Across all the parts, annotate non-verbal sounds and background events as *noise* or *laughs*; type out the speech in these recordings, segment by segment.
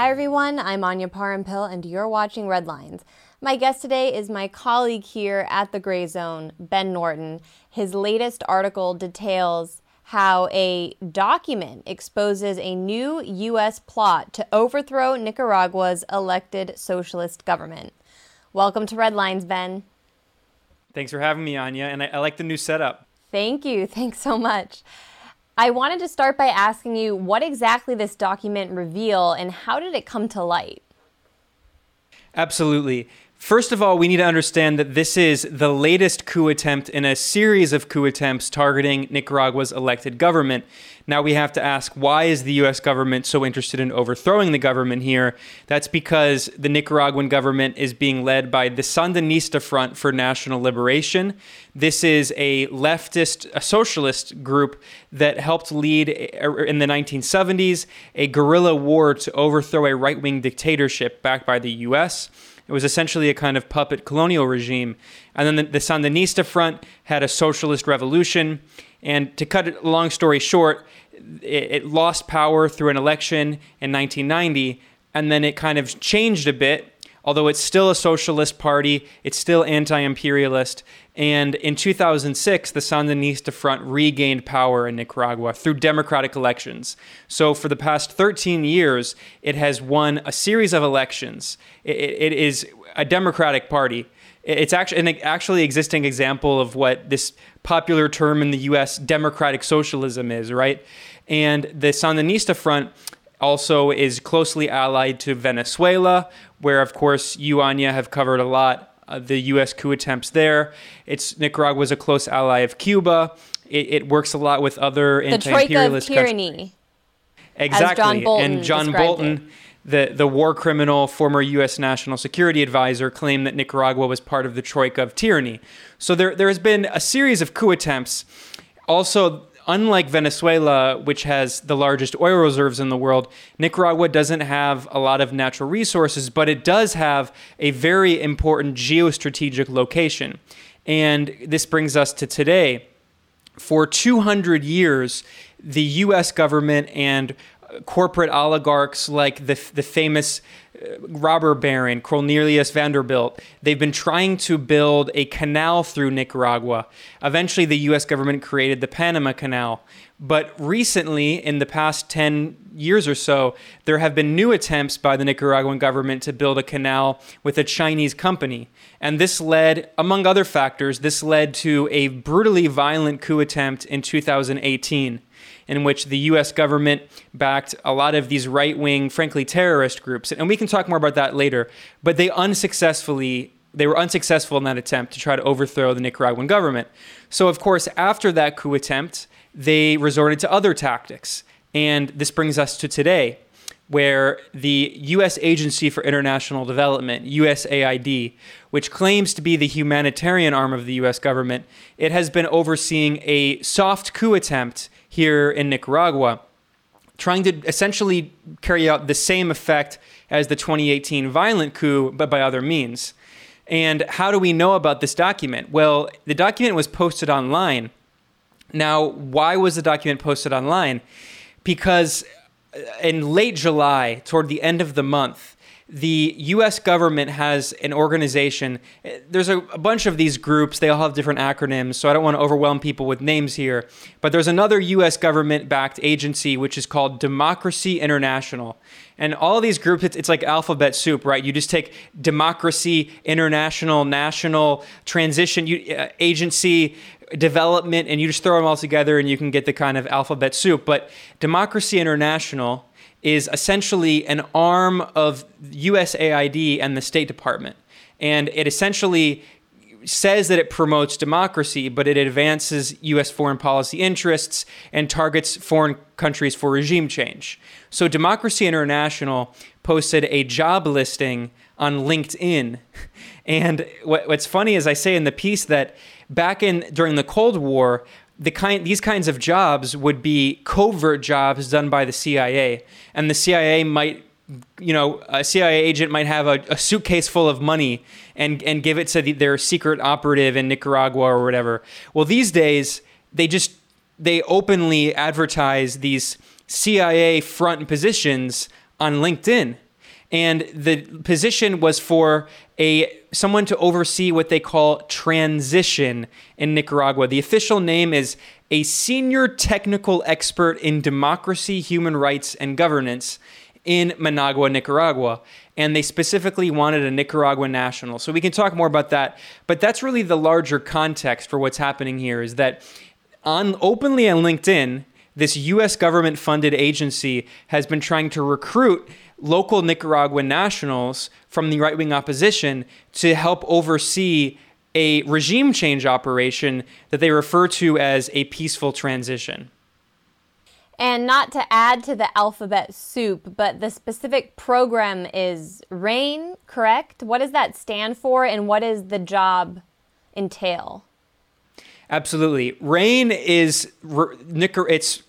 Hi everyone, I'm Anya Parampil and you're watching Redlines. My guest today is my colleague here at the Gray Zone, Ben Norton. His latest article details how a document exposes a new U.S. plot to overthrow Nicaragua's elected socialist government. Welcome to Redlines, Ben. Thanks for having me, Anya, and I, I like the new setup. Thank you. Thanks so much. I wanted to start by asking you what exactly this document reveal and how did it come to light? Absolutely. First of all, we need to understand that this is the latest coup attempt in a series of coup attempts targeting Nicaragua's elected government. Now we have to ask why is the US government so interested in overthrowing the government here? That's because the Nicaraguan government is being led by the Sandinista Front for National Liberation. This is a leftist, a socialist group that helped lead in the 1970s a guerrilla war to overthrow a right wing dictatorship backed by the US. It was essentially a kind of puppet colonial regime. And then the, the Sandinista front had a socialist revolution. And to cut a long story short, it, it lost power through an election in 1990. And then it kind of changed a bit although it's still a socialist party, it's still anti imperialist. And in 2006, the Sandinista Front regained power in Nicaragua through democratic elections. So, for the past 13 years, it has won a series of elections. it, it is a democratic party. It's actually an actually existing example of what this popular term in the US democratic socialism is, right? And the Sandinista Front also is closely allied to Venezuela, where, of course, you, Anya, have covered a lot of the U.S. coup attempts there. It's Nicaragua is a close ally of Cuba. It, it works a lot with other the anti-imperialist the countries. Exactly, John and John Bolton. It. The, the war criminal, former U.S. National Security Advisor, claimed that Nicaragua was part of the troika of tyranny. So there, there has been a series of coup attempts. Also, unlike Venezuela, which has the largest oil reserves in the world, Nicaragua doesn't have a lot of natural resources, but it does have a very important geostrategic location. And this brings us to today. For 200 years, the US government and corporate oligarchs like the, the famous uh, robber baron Cornelius Vanderbilt. They've been trying to build a canal through Nicaragua. Eventually, the U.S. government created the Panama Canal. But recently, in the past 10 years or so, there have been new attempts by the Nicaraguan government to build a canal with a Chinese company. And this led, among other factors, this led to a brutally violent coup attempt in 2018 in which the US government backed a lot of these right wing, frankly, terrorist groups. And we can talk more about that later. But they unsuccessfully they were unsuccessful in that attempt to try to overthrow the Nicaraguan government. So, of course, after that coup attempt, they resorted to other tactics. And this brings us to today, where the U.S. Agency for International Development, USAID, which claims to be the humanitarian arm of the U.S. government, it has been overseeing a soft coup attempt here in Nicaragua, trying to essentially carry out the same effect as the 2018 violent coup, but by other means. And how do we know about this document? Well, the document was posted online. Now, why was the document posted online? Because uh, in late July, toward the end of the month, the US government has an organization. There's a, a, bunch of these groups, they all have different acronyms, so I don't want to overwhelm people with names here. But there's another US government backed agency which is called Democracy International. And all these groups, it's, it's like alphabet soup, right? You just take democracy, international, national, transition uh, agency, development, and you just throw them all together and you can get the kind of alphabet soup. But Democracy International is essentially an arm of USAID and the State Department. And it essentially says that it promotes democracy, but it advances U.S. foreign policy interests and targets foreign countries for regime change. So, Democracy International posted a job listing on LinkedIn. *laughs* And what's funny is I say in the piece that back in during the Cold War, the kind these kinds of jobs would be covert jobs done by the CIA, and the CIA might you know, a CIA agent might have a, a, suitcase full of money and and give it to the, their secret operative in Nicaragua or whatever. Well, these days they just they openly advertise these CIA front positions on LinkedIn. And the position was for a someone to oversee what they call transition in Nicaragua. The official name is a senior technical expert in democracy, human rights, and governance in Managua, Nicaragua. And they specifically wanted a Nicaraguan national. So we can talk more about that. But that's really the larger context for what's happening here is that on openly on LinkedIn, this US government funded agency has been trying to recruit local Nicaraguan nationals from the right wing opposition to help oversee a regime change operation that they refer to as a peaceful transition. And not to add to the alphabet soup, but the specific program is RAIN, correct? What does that stand for and what does the job entail? Absolutely. RAIN is it's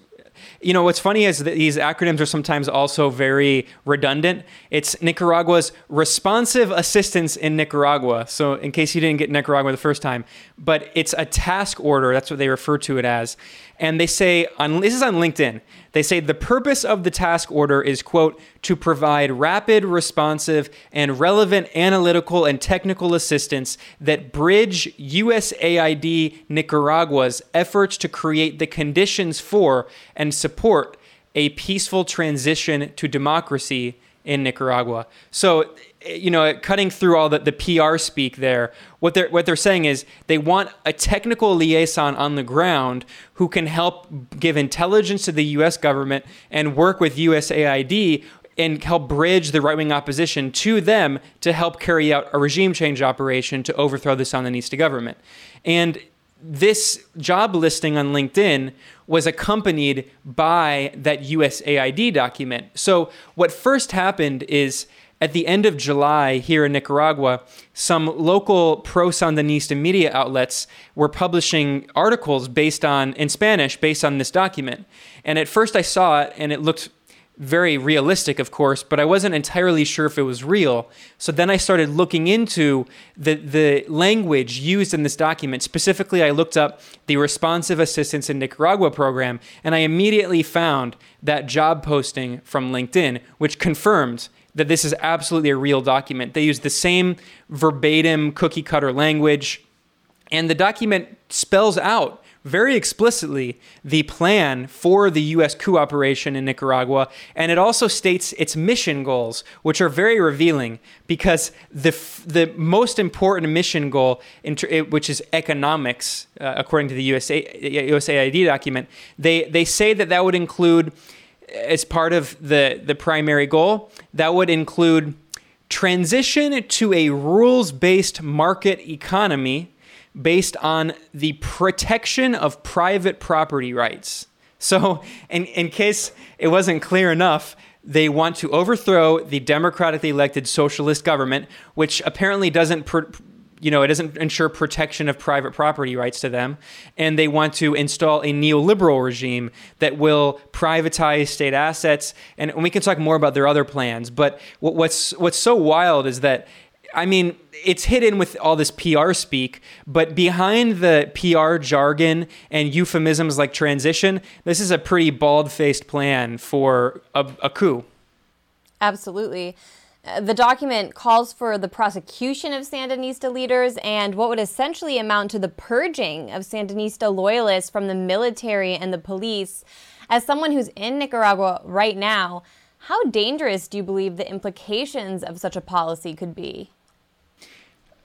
you know, what's funny is that these acronyms are sometimes also very redundant. It's Nicaragua's responsive assistance in Nicaragua. So, in case you didn't get Nicaragua the first time, but it's a task order. That's what they refer to it as. And they say on this is on LinkedIn. They say the purpose of the task order is, quote, to provide rapid, responsive, and relevant analytical and technical assistance that bridge USAID Nicaragua's efforts to create the conditions for and support a peaceful transition to democracy in Nicaragua. So, you know, cutting through all the, the PR speak there, what they're what they're saying is they want a technical liaison on the ground who can help give intelligence to the U.S. government and work with USAID and help bridge the right wing opposition to them to help carry out a regime change operation to overthrow the Sandinista government. And this job listing on LinkedIn was accompanied by that USAID document. So, what first happened is at the end of July here in Nicaragua, some local pro Sandinista media outlets were publishing articles based on, in Spanish, based on this document. And at first I saw it and it looked very realistic, of course, but I wasn't entirely sure if it was real. So then I started looking into the, the language used in this document. Specifically, I looked up the Responsive Assistance in Nicaragua program, and I immediately found that job posting from LinkedIn, which confirmed that this is absolutely a real document. They use the same verbatim cookie cutter language, and the document spells out very explicitly the plan for the U.S. coup operation in Nicaragua, and it also states its mission goals, which are very revealing because the the most important mission goal, which is economics, uh, according to the USA, USAID document, they they say that that would include, as part of the the primary goal, that would include transition to a rules based market economy based on the protection of private property rights. So, in, in case it wasn't clear enough, they want to overthrow the democratically elected socialist government, which apparently doesn't, you know, it doesn't ensure protection of private property rights to them, and they want to install a neoliberal regime that will privatize state assets. And we can talk more about their other plans. But what's what's so wild is that I mean, it's hidden with all this PR speak, but behind the PR jargon and euphemisms like transition, this is a pretty bald faced plan for a, a coup. Absolutely. Uh, the document calls for the prosecution of Sandinista leaders and what would essentially amount to the purging of Sandinista loyalists from the military and the police. As someone who's in Nicaragua right now, how dangerous do you believe the implications of such a policy could be?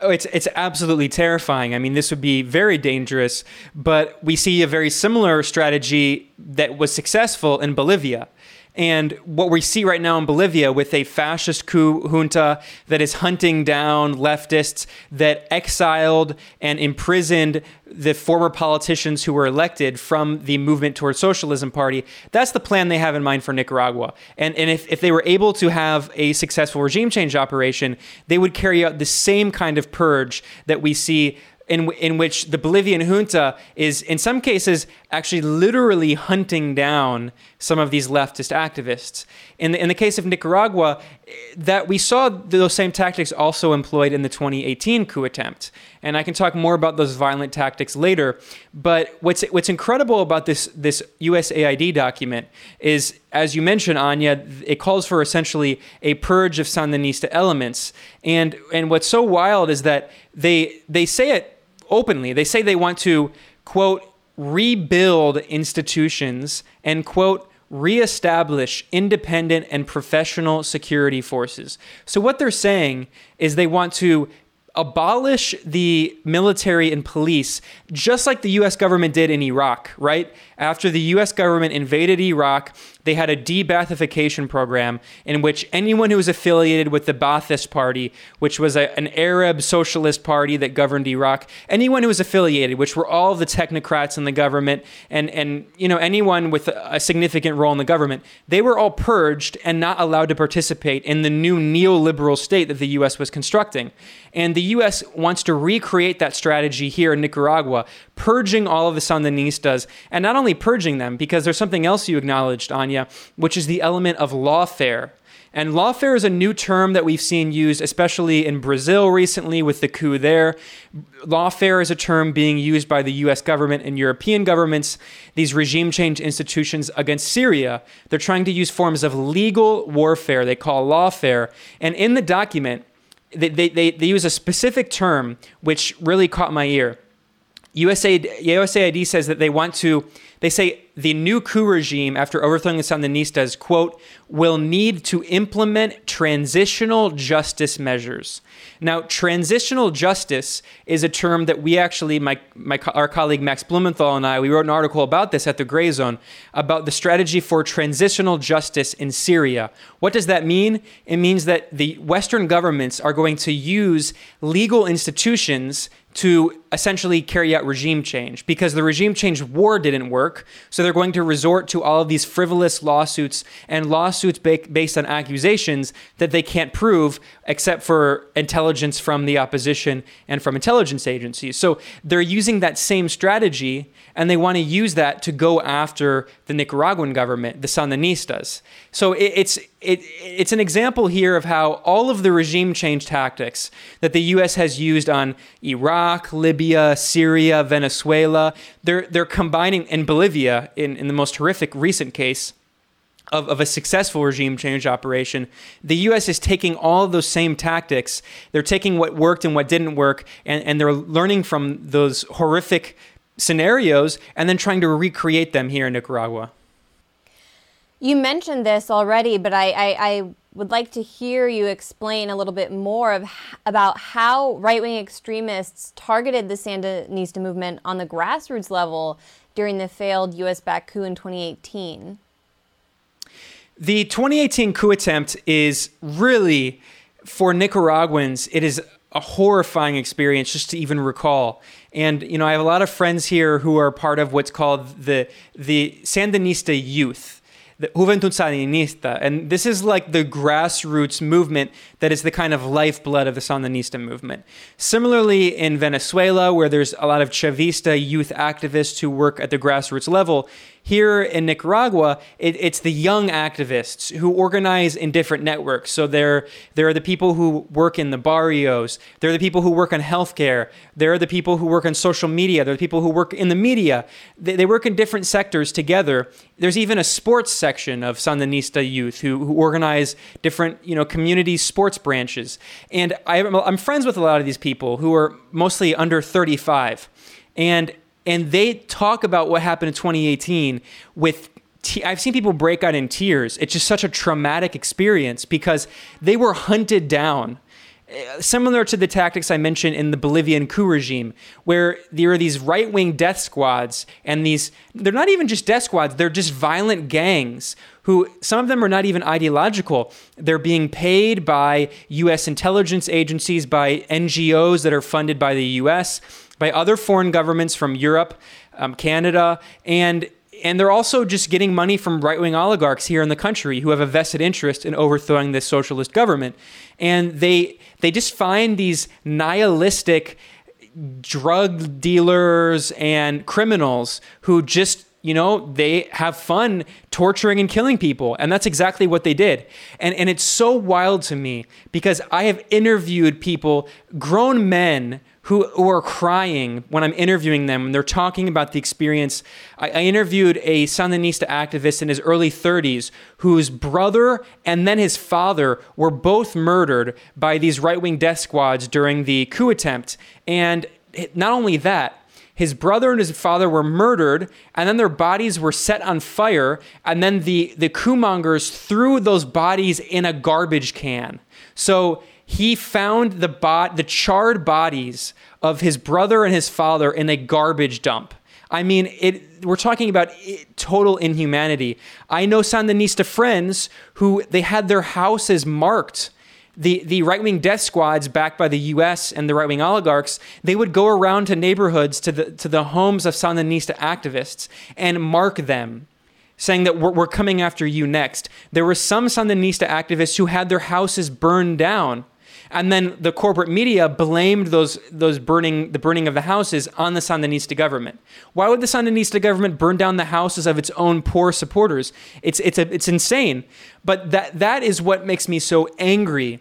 Oh, it's it's absolutely terrifying. I mean, this would be very dangerous. But we see a very similar strategy that was successful in Bolivia. And what we see right now in Bolivia with a fascist coup junta that is hunting down leftists, that exiled and imprisoned the former politicians who were elected from the movement towards socialism party, that's the plan they have in mind for Nicaragua. And, and if, if they were able to have a successful regime change operation, they would carry out the same kind of purge that we see in, in which the Bolivian junta is, in some cases, actually literally hunting down some of these leftist activists. In the, in the case of Nicaragua, that we saw those same tactics also employed in the 2018 coup attempt. and I can talk more about those violent tactics later. But what's what's incredible about this this USAID document is, as you mentioned, Anya, it calls for essentially a purge of Sandinista elements, and and what's so wild is that they they say it openly. They say they want to quote rebuild institutions and quote reestablish independent and professional security forces. So, what they're saying is they want to abolish the military and police, just like the US government did in Iraq, right? After the US government invaded Iraq, they had a de-Baathification program in which anyone who was affiliated with the Ba'athist Party, which was a, an Arab socialist party that governed Iraq, anyone who was affiliated, which were all the technocrats in the government and, and you know anyone with a significant role in the government, they were all purged and not allowed to participate in the new neoliberal state that the US was constructing. And the US wants to recreate that strategy here in Nicaragua, purging all of the Sandinistas, and not only purging them, because there's something else you acknowledged, Anya, which is the element of lawfare. And lawfare is a new term that we've seen used, especially in Brazil recently with the coup there. Lawfare is a term being used by the US government and European governments, these regime change institutions against Syria. They're trying to use forms of legal warfare, they call lawfare. And in the document, they, they, they, they use a specific term which really caught my ear. USAID, USAID says that they want to, they say the new coup regime after overthrowing the Sandinistas, quote, will need to implement transitional justice measures. Now, transitional justice is a term that we actually, my, my, our colleague Max Blumenthal and I, we wrote an article about this at the Gray Zone about the strategy for transitional justice in Syria. What does that mean? It means that the Western governments are going to use legal institutions to essentially carry out regime change because the regime change war didn't work. So they're going to resort to all of these frivolous lawsuits and lawsuits ba- based on accusations that they can't prove except for intelligence from the opposition and from intelligence agencies. So they're using that same strategy and they want to use that to go after the Nicaraguan government, the Sandinistas. So it, it's it, it's an example here of how all of the regime change tactics that the U.S. has used on Iraq, Libya, Syria, Venezuela, they're they're combining in Bolivia in, in the most horrific recent case. Of, of a successful regime change operation, the U.S. is taking all of those same tactics. They're taking what worked and what didn't work, and, and they're learning from those horrific scenarios and then trying to recreate them here in Nicaragua. You mentioned this already, but I, I, I would like to hear you explain a little bit more of about how right-wing extremists targeted the Sandinista movement on the grassroots level during the failed U.S.-backed coup in 2018. The 2018 coup attempt is really, for Nicaraguans, it is a horrifying experience just to even recall. And you know, I have a lot of friends here who are part of what's called the the Sandinista youth the Juventud Sandinista. And this is like the grassroots movement that is the kind of lifeblood of the Sandinista movement. Similarly, in Venezuela, where there's a lot of Chavista youth activists who work at the grassroots level, here in Nicaragua, it, it's the young activists who organize in different networks. So there, there are the people who work in the barrios. There are the people who work on healthcare. There are the people who work on social media. There are the people who work in the media. They, they work in different sectors together. There's even a sports section of Sandinista youth who, who organize different, you know, community sports branches. And I, I'm friends with a lot of these people who are mostly under 35. And and they talk about what happened in 2018 with I've seen people break out in tears. It's just such a traumatic experience because they were hunted down. Eh, similar to the tactics I mentioned in the Bolivian coup regime, where there are these right wing death squads, and these, they're not even just death squads, they're just violent gangs who, some of them are not even ideological. They're being paid by US intelligence agencies, by NGOs that are funded by the US by other foreign governments from Europe, um, Canada, and and they're also just getting money from right wing oligarchs here in the country who have a vested interest in overthrowing this socialist government. And they they just find these nihilistic drug dealers and criminals who just you know they have fun torturing and killing people and that's exactly what they did and and it's so wild to me because i have interviewed people grown men who, who are crying when I'm interviewing them. And they're talking about the experience. I, I interviewed a Sandinista activist in his early 30s whose brother and then his father were both murdered by these right wing death squads during the coup attempt. And not only that, his brother and his father were murdered, and then their bodies were set on fire, and then the, the coup mongers threw those bodies in a garbage can. So he found the bot the charred bodies of his brother and his father in a garbage dump. I mean, it. We're talking about total inhumanity. I know Sandinista friends who they had their houses marked. The the right wing death squads backed by the U.S. and the right wing oligarchs. They would go around to neighborhoods to the to the homes of Sandinista activists and mark them saying that we're, we're, coming after you next. There were some Sandinista activists who had their houses burned down and then the corporate media blamed those those burning the burning of the houses on the Sandinista government. Why would the Sandinista government burn down the houses of its own poor supporters? It's it's a, it's insane. But that that is what makes me so angry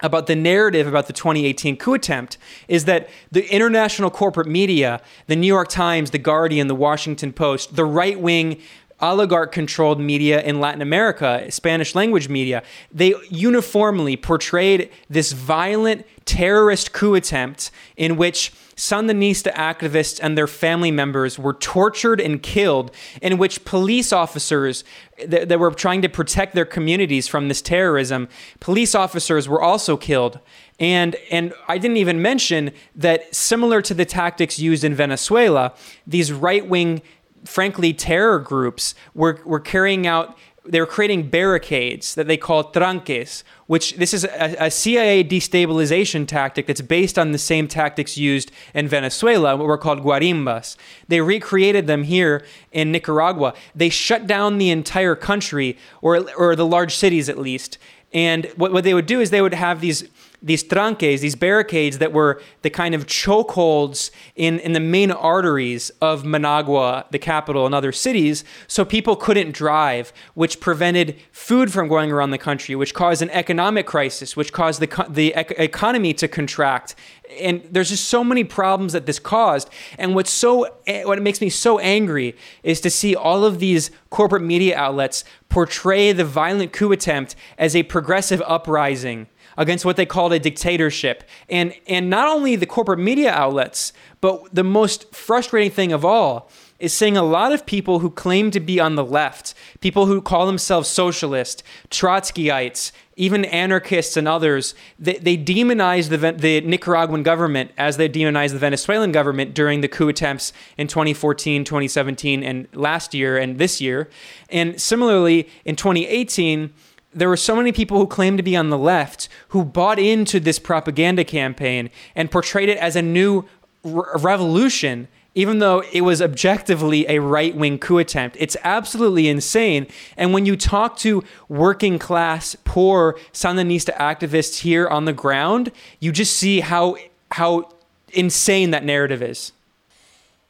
about the narrative about the 2018 coup attempt is that the international corporate media, the New York Times, the Guardian, the Washington Post, the right wing oligarch controlled media in Latin America, Spanish language media, they uniformly portrayed this violent terrorist coup attempt in which Sandinista activists and their family members were tortured and killed, in which police officers that, that were trying to protect their communities from this terrorism, police officers were also killed. And and I didn't even mention that similar to the tactics used in Venezuela, these right-wing frankly, terror groups were, were carrying out, they were creating barricades that they call tranques, which this is a, a, CIA destabilization tactic that's based on the same tactics used in Venezuela, what were called guarimbas. They recreated them here in Nicaragua. They shut down the entire country, or, or the large cities at least. And what, what they would do is they would have these these tranques, these barricades that were the kind of chokeholds in, in the main arteries of Managua, the capital, and other cities, so people couldn't drive, which prevented food from going around the country, which caused an economic crisis, which caused the, the economy to contract. And there's just so many problems that this caused. And what's so eh, what makes me so angry is to see all of these corporate media outlets portray the violent coup attempt as a progressive uprising against what they called a dictatorship. And, and not only the corporate media outlets, but the most frustrating thing of all is seeing a lot of people who claim to be on the left, people who call themselves socialist, Trotskyites, even anarchists and others, they, they demonize the, the Nicaraguan government as they demonize the Venezuelan government during the coup attempts in 2014, 2017, and last year and this year. And similarly, in 2018, there were so many people who claimed to be on the left who bought into this propaganda campaign and portrayed it as a new re- revolution even though it was objectively a right wing coup attempt. It's absolutely insane. And when you talk to working class, poor Sandinista activists here on the ground, you just see how how insane that narrative is.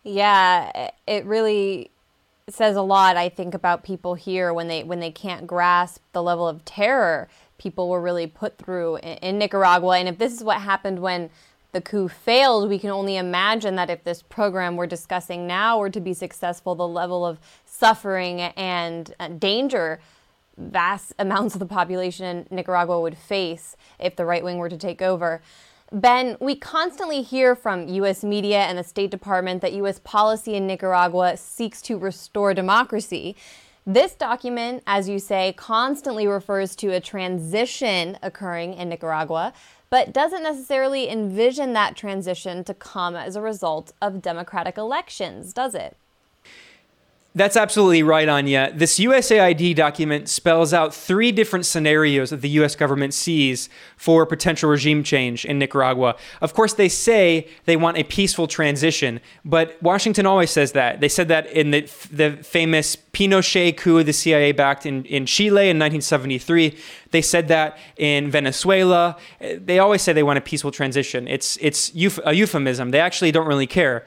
Yeah, it really says a lot, I think, about people here when they when they can't grasp the level of terror people were really put through in, in Nicaragua. And if this is what happened when the coup failed, we can only imagine that if this program we're discussing now were to be successful, the level of suffering and uh, danger vast amounts of the population in Nicaragua would face if the right wing were to take over. Ben, we constantly hear from U.S. media and the State Department that U.S. policy in Nicaragua seeks to restore democracy. This document, as you say, constantly refers to a transition occurring in Nicaragua, but doesn't necessarily envision that transition to come as a result of democratic elections, does it? That's absolutely right, Anya. This USAID document spells out three different scenarios that the US government sees for potential regime change in Nicaragua. Of course, they say they want a peaceful transition, but Washington always says that. They said that in the, the famous Pinochet coup the CIA backed in, in Chile in 1973. They said that in Venezuela. They always say they want a peaceful transition. It's, it's a euphemism. They actually don't really care.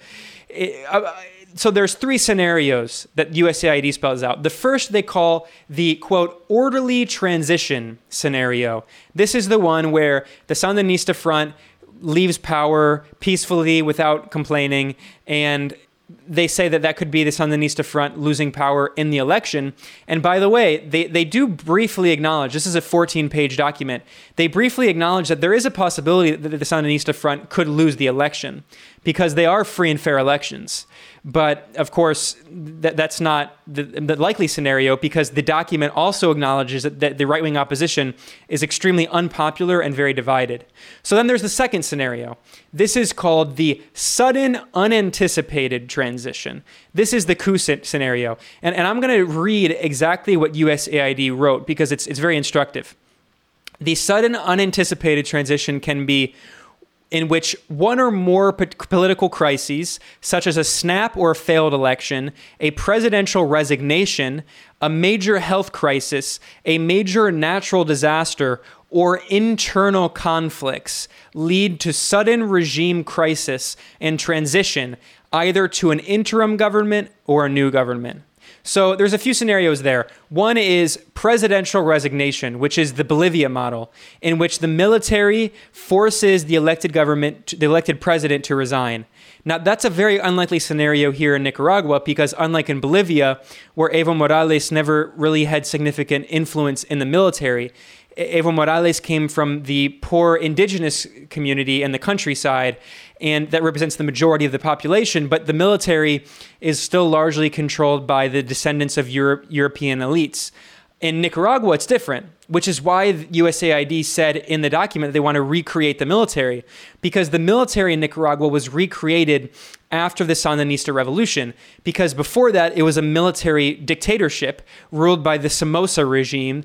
It, uh, so there's three scenarios that USAID spells out. The first they call the quote orderly transition scenario. This is the one where the Sandinista front leaves power peacefully without complaining and they say that that could be the Sandinista front losing power in the election. And by the way, they, they do briefly acknowledge this is a 14 page document. They briefly acknowledge that there is a possibility that the Sandinista front could lose the election because they are free and fair elections. But of course, that, that's not the, the, likely scenario because the document also acknowledges that, that the right wing opposition is extremely unpopular and very divided. So then there's the second scenario. This is called the sudden, unanticipated transition. This is the coup scenario. And, and I'm going to read exactly what USAID wrote because it's, it's very instructive. The sudden, unanticipated transition can be in which one or more po- political crises, such as a snap or a failed election, a presidential resignation, a major health crisis, a major natural disaster, or internal conflicts, lead to sudden regime crisis and transition, either to an interim government or a new government. So there's a few scenarios there. One is presidential resignation, which is the Bolivia model, in which the military forces the elected government, the elected president to resign. Now, that's a very unlikely scenario here in Nicaragua because, unlike in Bolivia, where Evo Morales never really had significant influence in the military, Evo Morales came from the poor indigenous community in the countryside, and that represents the majority of the population. But the military is still largely controlled by the descendants of Europe, European elites. In Nicaragua, it's different, which is why USAID said in the document they want to recreate the military, because the military in Nicaragua was recreated after the Sandinista revolution, because before that it was a military dictatorship ruled by the Somoza regime.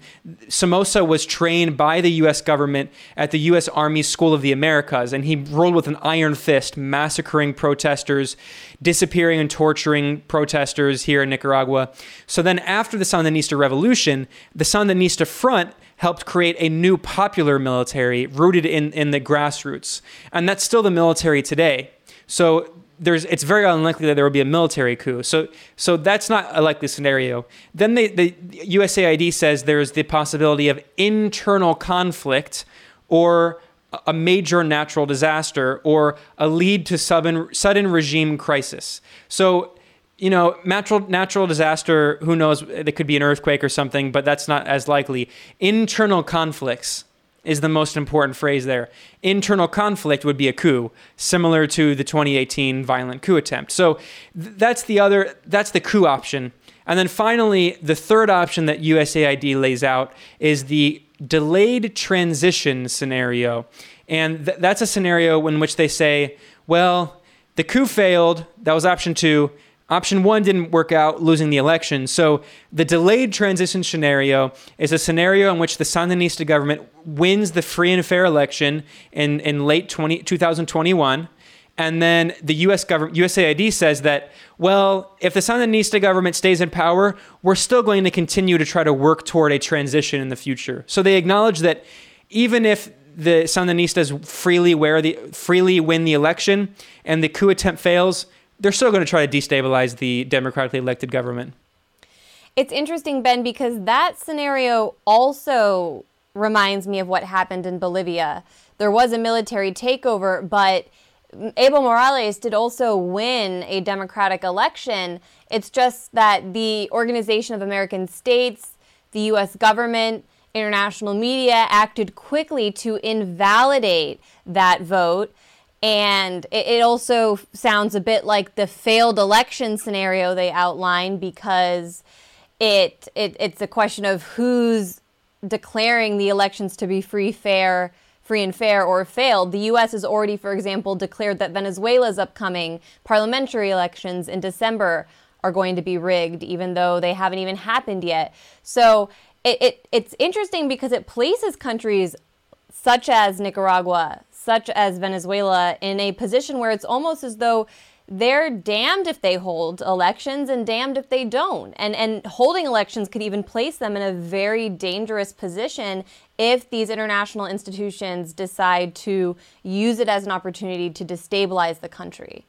Somoza was trained by the US government at the US Army School of the Americas, and he ruled with an iron fist, massacring protesters, disappearing and torturing protesters here in Nicaragua. So then, after the Sandinista revolution, the Sandinista front helped create a new popular military rooted in, in the grassroots. And that's still the military today. So there's it's very unlikely that there will be a military coup. So so that's not a likely scenario. Then they, the USAID says there's the possibility of internal conflict or a major natural disaster or a lead to sudden sudden regime crisis. So you know, natural natural disaster, who knows, it could be an earthquake or something, but that's not as likely. Internal conflicts is the most important phrase there. Internal conflict would be a coup, similar to the 2018 violent coup attempt. So th- that's the other, that's the coup option. And then finally, the third option that USAID lays out is the delayed transition scenario. And th- that's a scenario in which they say, well, the coup failed, that was option two. Option one didn't work out, losing the election. So the delayed transition scenario is a scenario in which the Sandinista government wins the free and fair election in, in late 20, 2021. And then the US government, USAID says that, well, if the Sandinista government stays in power, we're still going to continue to try to work toward a transition in the future. So they acknowledge that even if the Sandinistas freely the freely win the election and the coup attempt fails, they're still going to try to destabilize the democratically elected government. It's interesting, Ben, because that scenario also reminds me of what happened in Bolivia. There was a military takeover, but Evo Morales did also win a democratic election. It's just that the Organization of American States, the US government, international media acted quickly to invalidate that vote and it, also sounds a bit like the failed election scenario they outline because it, it it's a question of who's declaring the elections to be free, fair, free and fair or failed. The US has already, for example, declared that Venezuela's upcoming parliamentary elections in December are going to be rigged, even though they haven't even happened yet. So it, it it's interesting because it places countries such as Nicaragua, such as Venezuela, in a position where it's almost as though they're damned if they hold elections and damned if they don't. And and holding elections could even place them in a very dangerous position if these international institutions decide to use it as an opportunity to destabilize the country.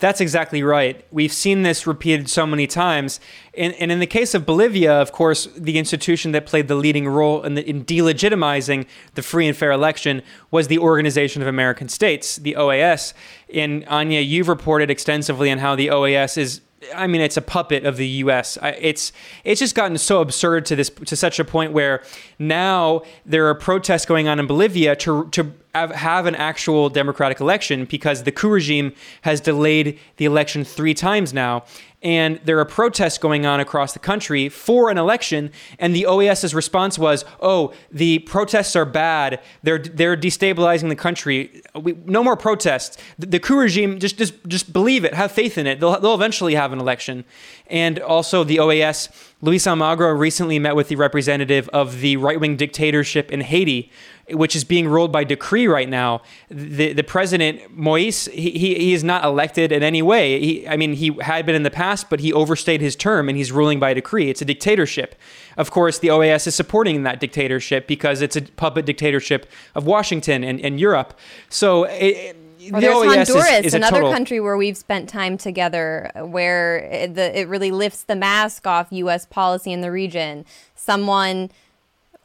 That's exactly right. We've seen this repeated so many times. And, and in the case of Bolivia, of course, the institution that played the leading role in, the, in delegitimizing the free and fair election was the Organization of American States, the OAS. And Anya, you've reported extensively on how the OAS is I mean, it's a puppet of the U.S. It's it's just gotten so absurd to this to such a point where now there are protests going on in Bolivia to to have, an actual democratic election because the coup regime has delayed the election three times now, and there are protests going on across the country for an election. And the OAS's response was oh the protests are bad. They're they're destabilizing the country. We, no more protests. The, the, coup regime just just just believe it. Have faith in it. They'll, they'll eventually have an election. And also the OAS Luis Almagro recently met with the representative of the right-wing dictatorship in Haiti which is being ruled by decree right now. The the president Moise he, he, he is not elected in any way. He, I mean he had been in the past, but he overstayed his term and he's ruling by decree. It's a dictatorship. Of course, the OAS is supporting that dictatorship because it's a puppet dictatorship of Washington and, and Europe. So. It, or there's Honduras, is, is another total... country where we've spent time together, where it, the, it really lifts the mask off U.S. policy in the region. Someone,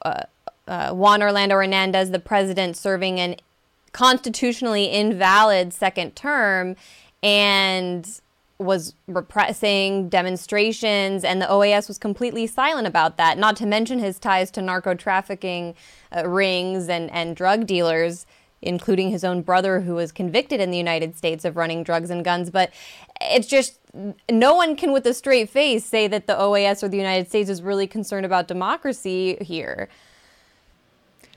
uh, uh, Juan Orlando Hernandez, the president, serving an constitutionally invalid second term and was repressing demonstrations, and the OAS was completely silent about that, not to mention his ties to narco trafficking uh, rings and, and drug dealers, including his own brother, who was convicted in the United States of running drugs and guns. But it's just no one can, with a straight face, say that the OAS or the United States is really concerned about democracy here.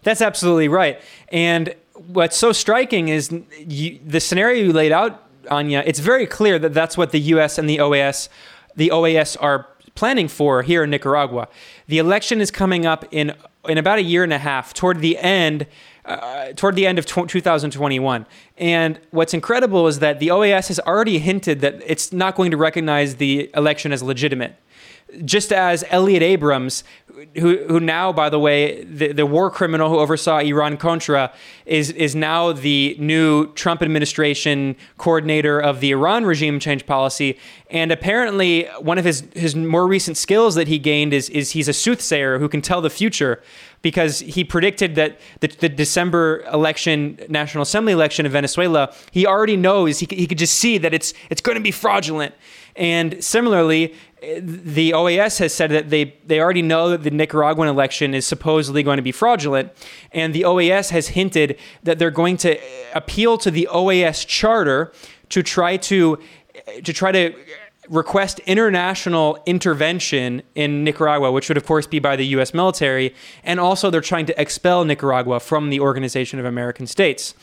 That's absolutely right. And what's so striking is you, the scenario you laid out, Anya. It's very clear that that's what the U.S. and the OAS, the OAS are planning for here in Nicaragua. The election is coming up in in about a year and a half, toward the end. Uh, toward the end of 2021. And what's incredible is that the OAS has already hinted that it's not going to recognize the election as legitimate just as Elliott Abrams, who who now, by the way, the, the war criminal who oversaw Iran Contra, is is now the new Trump administration coordinator of the Iran regime change policy. And apparently, one of his his more recent skills that he gained is is he's a soothsayer who can tell the future because he predicted that the, the, December election, National Assembly election in Venezuela, he already knows he, he could just see that it's it's going to be fraudulent. And similarly, eh, the OAS has said that they, they already know that the Nicaraguan election is supposedly going to be fraudulent. And the OAS has hinted that they're going to eh, appeal to the OAS charter to try to eh, to try to request international intervention in Nicaragua, which would of course be by the US military, and also they're trying to expel Nicaragua from the Organization of American States.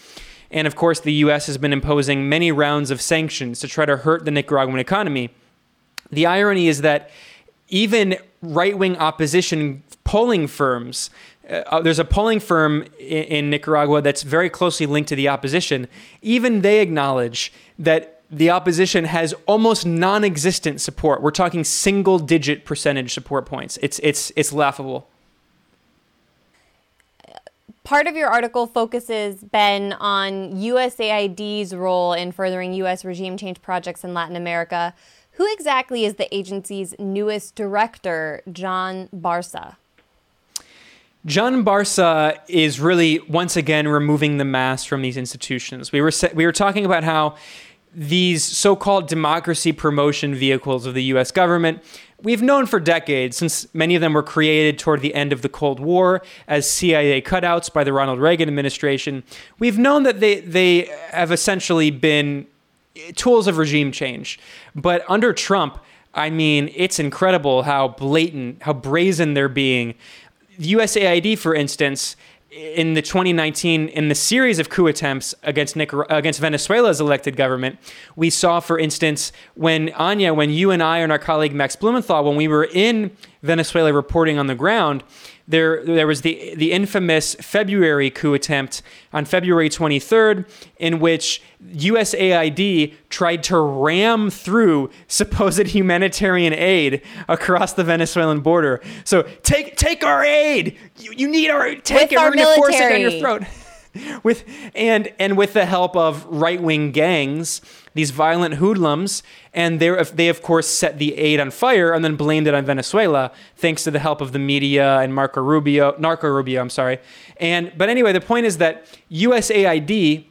And of course, the US has been imposing many rounds of sanctions to try to hurt the Nicaraguan economy. The irony is that even right wing opposition polling firms, uh, there's a polling firm in, in Nicaragua that's very closely linked to the opposition, even they acknowledge that the opposition has almost non-existent support. We're talking single-digit percentage support points. It's it's it's laughable. Part of your article focuses, Ben, on USAID's role in furthering U.S. regime change projects in Latin America. Who exactly is the agency's newest director, John Barsa? John Barsa is really once again removing the mask from these institutions. We were we were talking about how these so-called democracy promotion vehicles of the US government we've known for decades since many of them were created toward the end of the Cold War as CIA cutouts by the Ronald Reagan administration. We've known that they they have essentially been tools of regime change. But under Trump, I mean, it's incredible how blatant, how brazen they're being. USAID, for instance, in the 2019 in the series of coup attempts against Nicar- against Venezuela's elected government, we saw, for instance, when Anya, when you and I and our colleague Max Blumenthal, when we were in Venezuela reporting on the ground, there there was the the infamous February coup attempt on February 23rd, in which USAID tried to ram through *laughs* supposed humanitarian aid across the Venezuelan border. So take take our aid. You, you need our take With it. Our We're going to force it down your throat. *laughs* with and and with the help of right wing gangs these violent hoodlums, and they they of course set the aid on fire and then blamed it on Venezuela, thanks to the help of the media and Marco Rubio, Narco Rubio, I'm sorry. And but anyway, the point is that USAID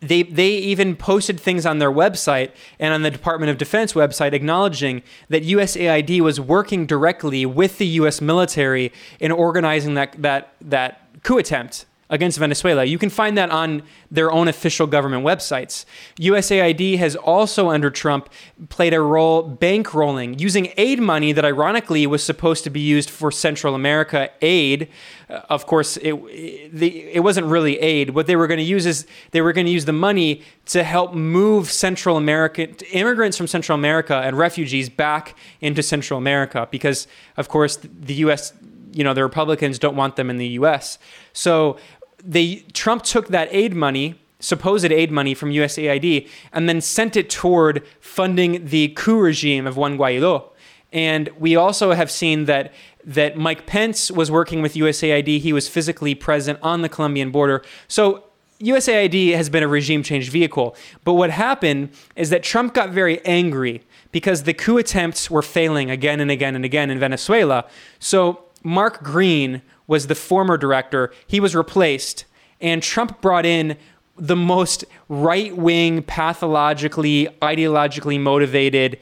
they they even posted things on their website and on the Department of Defense website acknowledging that USAID was working directly with the US military in organizing that that that coup attempt against Venezuela. You can find that on their own official government websites. USAID has also, under Trump, played a role bankrolling, using aid money that ironically was supposed to be used for Central America aid. Uh, of course, it, it, wasn't really aid. What they were going to use is they were going to use the money to help move Central America, immigrants from Central America and refugees back into Central America because, of course, the U.S you know the Republicans don't want them in the U.S. So they Trump took that aid money, supposed aid money from USAID, and then sent it toward funding the coup regime of Juan Guaido. And we also have seen that that Mike Pence was working with USAID. He was physically present on the Colombian border. So USAID has been a regime change vehicle. But what happened is that Trump got very angry because the coup attempts were failing again and again and again in Venezuela. So Mark Green was the former director. He was replaced, and Trump brought in the most right wing, pathologically, ideologically motivated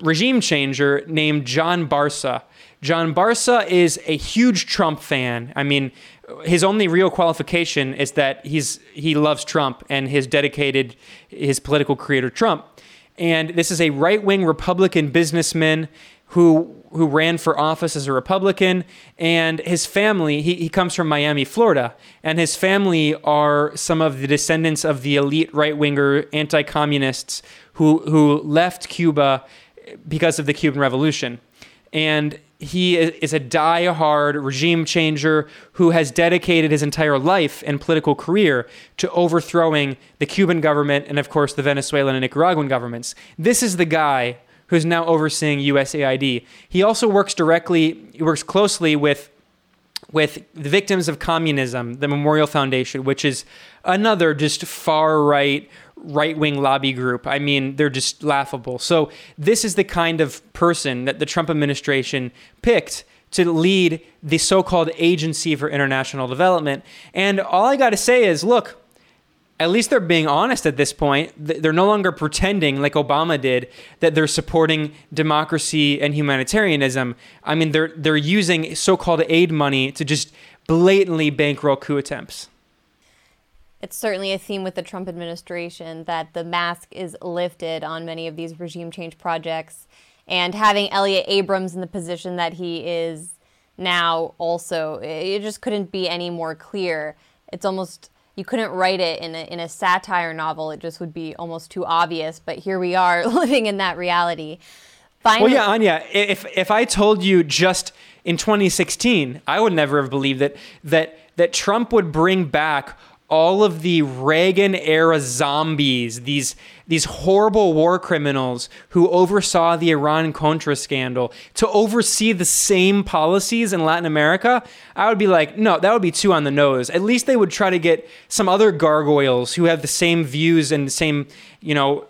regime changer named John Barsa. John Barsa is a huge Trump fan. I mean, his only real qualification is that he's he loves Trump and has dedicated his political career to Trump. And this is a right wing Republican businessman who who ran for office as a Republican, and his family. He, he comes from Miami, Florida, and his family are some of the descendants of the elite right winger anti communists who who left Cuba because of the Cuban Revolution, and he is a die-hard regime changer who has dedicated his entire life and political career to overthrowing the Cuban government and, of course, the Venezuelan and Nicaraguan governments. This is the guy who's now overseeing USAID. He also works directly, he works closely with with the victims of communism, the Memorial Foundation, which is another just far right, right wing lobby group. I mean, they're just laughable. So, this is the kind of person that the Trump administration picked to lead the so called Agency for International Development. And all I got to say is look, at least they're being honest at this point. They're no longer pretending like Obama did that they're supporting democracy and humanitarianism. I mean, they're they're using so-called aid money to just blatantly bankroll coup attempts. It's certainly a theme with the Trump administration that the mask is lifted on many of these regime change projects, and having Elliott Abrams in the position that he is now, also, it just couldn't be any more clear. It's almost you couldn't write it in a, in a satire novel. It just would be almost too obvious. But here we are *laughs* living in that reality. Finally, well, yeah, Anya. If if I told you just in 2016, I would never have believed that that that Trump would bring back all of the Reagan era zombies, these these horrible war criminals who oversaw the Iran Contra scandal, to oversee the same policies in Latin America, I would be like, no, that would be too on the nose. At least they would try to get some other gargoyles who have the same views and the same, you know,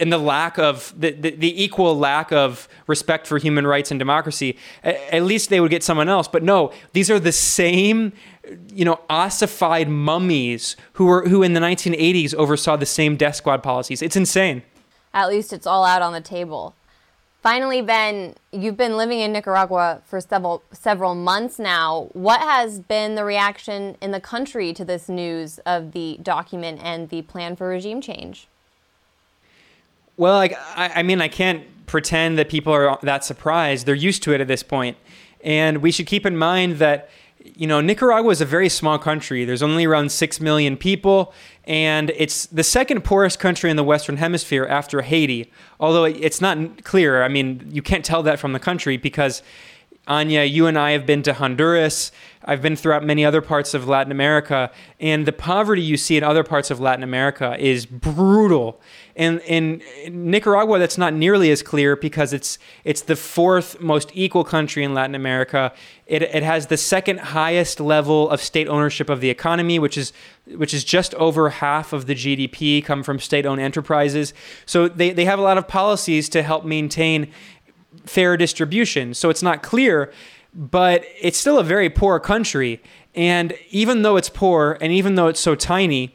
and the lack of the, the, the equal lack of respect for human rights and democracy. At least they would get someone else. But no, these are the same you know, ossified mummies who were who in the 1980s oversaw the same death squad policies. It's insane. At least it's all out on the table. Finally, Ben, you've been living in Nicaragua for several several months now. What has been the reaction in the country to this news of the document and the plan for regime change? Well, like I, I mean, I can't pretend that people are that surprised. They're used to it at this point, and we should keep in mind that you know, Nicaragua is a very small country. There's only around 6 million people, and it's the second poorest country in the Western Hemisphere after Haiti. Although it's not clear. I mean, you can't tell that from the country because Anya, you and I have been to Honduras. I've been throughout many other parts of Latin America, and the poverty you see in other parts of Latin America is brutal. And in Nicaragua, that's not nearly as clear because it's it's the fourth most equal country in Latin America. It, it has the second highest level of state ownership of the economy, which is which is just over half of the GDP come from state-owned enterprises. So they, they have a lot of policies to help maintain fair distribution. So it's not clear, but it's still a very poor country. And even though it's poor and even though it's so tiny,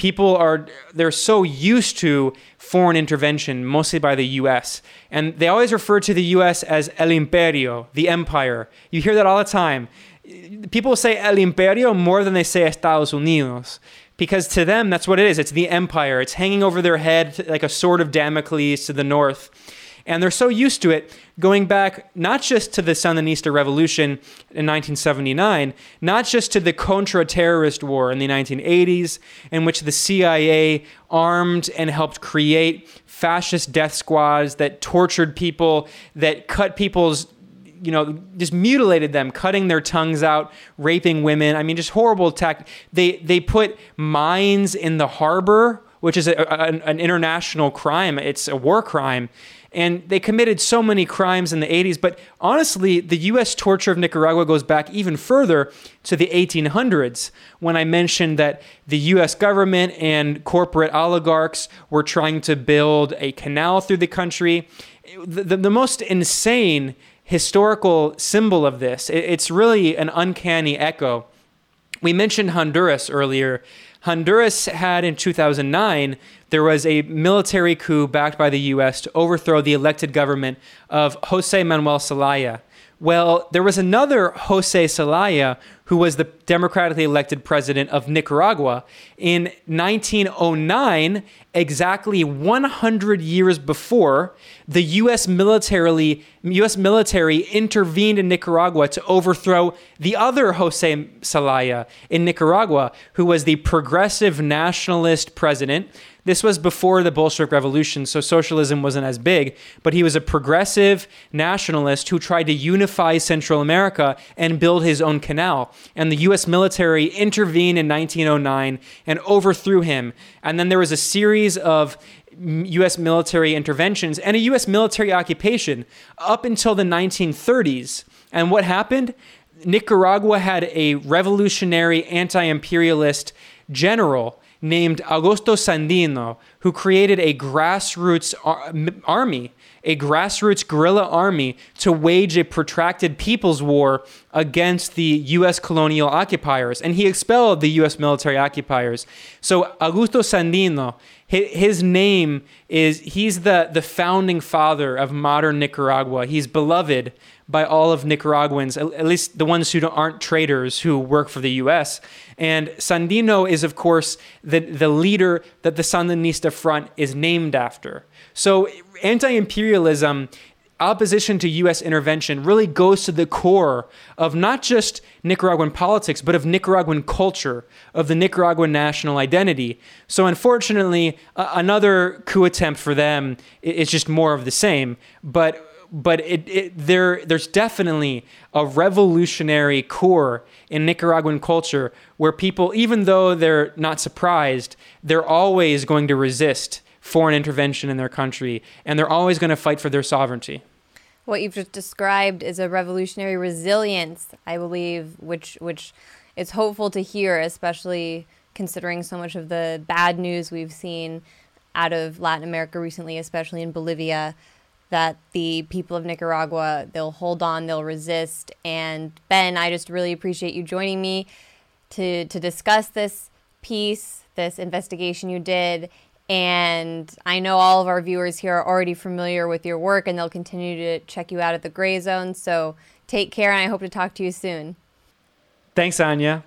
people are they're so used to foreign intervention mostly by the US and they always refer to the US as el imperio the empire. You hear that all the time. People say el imperio more than they say Estados Unidos because to them that's what it is. It's the empire. It's hanging over their head like a sword of Damocles to the north and they're so used to it, going back not just to the Sandinista revolution in 1979, not just to the Contra terrorist war in the 1980s, in which the CIA armed and helped create fascist death squads that tortured people, that cut people's you know, just mutilated them, cutting their tongues out, raping women. I mean, just horrible attack. They they put mines in the harbor, which is a, a, an international crime. It's a war crime. And they committed so many crimes in the 80s. But honestly, the US torture of Nicaragua goes back even further to the 1800s when I mentioned that the US government and corporate oligarchs were trying to build a canal through the country. The, the, the most insane historical symbol of this, it, it's really an uncanny echo. We mentioned Honduras earlier. Honduras had in 2009 there was a military coup backed by the U.S. to overthrow the elected government of Jose Manuel Zelaya. Well, there was another Jose Zelaya who was the democratically elected president of Nicaragua in 1909, exactly 100 years before the U.S. militarily U.S. military intervened in Nicaragua to overthrow the other Jose Zelaya in Nicaragua, who was the progressive nationalist president this was before the Bolshevik Revolution, so socialism wasn't as big, but he was a progressive nationalist who tried to unify Central America and build his own canal. And the US military intervened in 1909 and overthrew him. And then there was a series of US military interventions and a US military occupation up until the 1930s. And what happened? Nicaragua had a revolutionary anti imperialist general named Augusto Sandino, who created a grassroots ar- army, a grassroots guerrilla army to wage a protracted people's war against the U.S. colonial occupiers. And he expelled the U.S. military occupiers. So Augusto Sandino, his name is, he's the, the founding father of modern Nicaragua. He's beloved by all of Nicaraguans, at least the ones who aren't traitors who work for the U.S. And Sandino is, of course, the, the leader that the Sandinista Front is named after. So anti imperialism, opposition to U.S. intervention really goes to the core of not just Nicaraguan politics, but of Nicaraguan culture, of the Nicaraguan national identity. So, unfortunately, uh, another coup attempt for them is just more of the same. But but it, it, there there's definitely a revolutionary core in Nicaraguan culture where people, even though they're not surprised, they're always going to resist foreign intervention in their country, and they're always going to fight for their sovereignty. What you've just described is a revolutionary resilience, I believe, which which is hopeful to hear, especially considering so much of the bad news we've seen out of Latin America recently, especially in Bolivia that the people of Nicaragua they'll hold on, they'll resist. And Ben, I just really appreciate you joining me to to discuss this piece, this investigation you did. And I know all of our viewers here are already familiar with your work and they'll continue to check you out at the Gray Zone. So take care and I hope to talk to you soon. Thanks, Anya.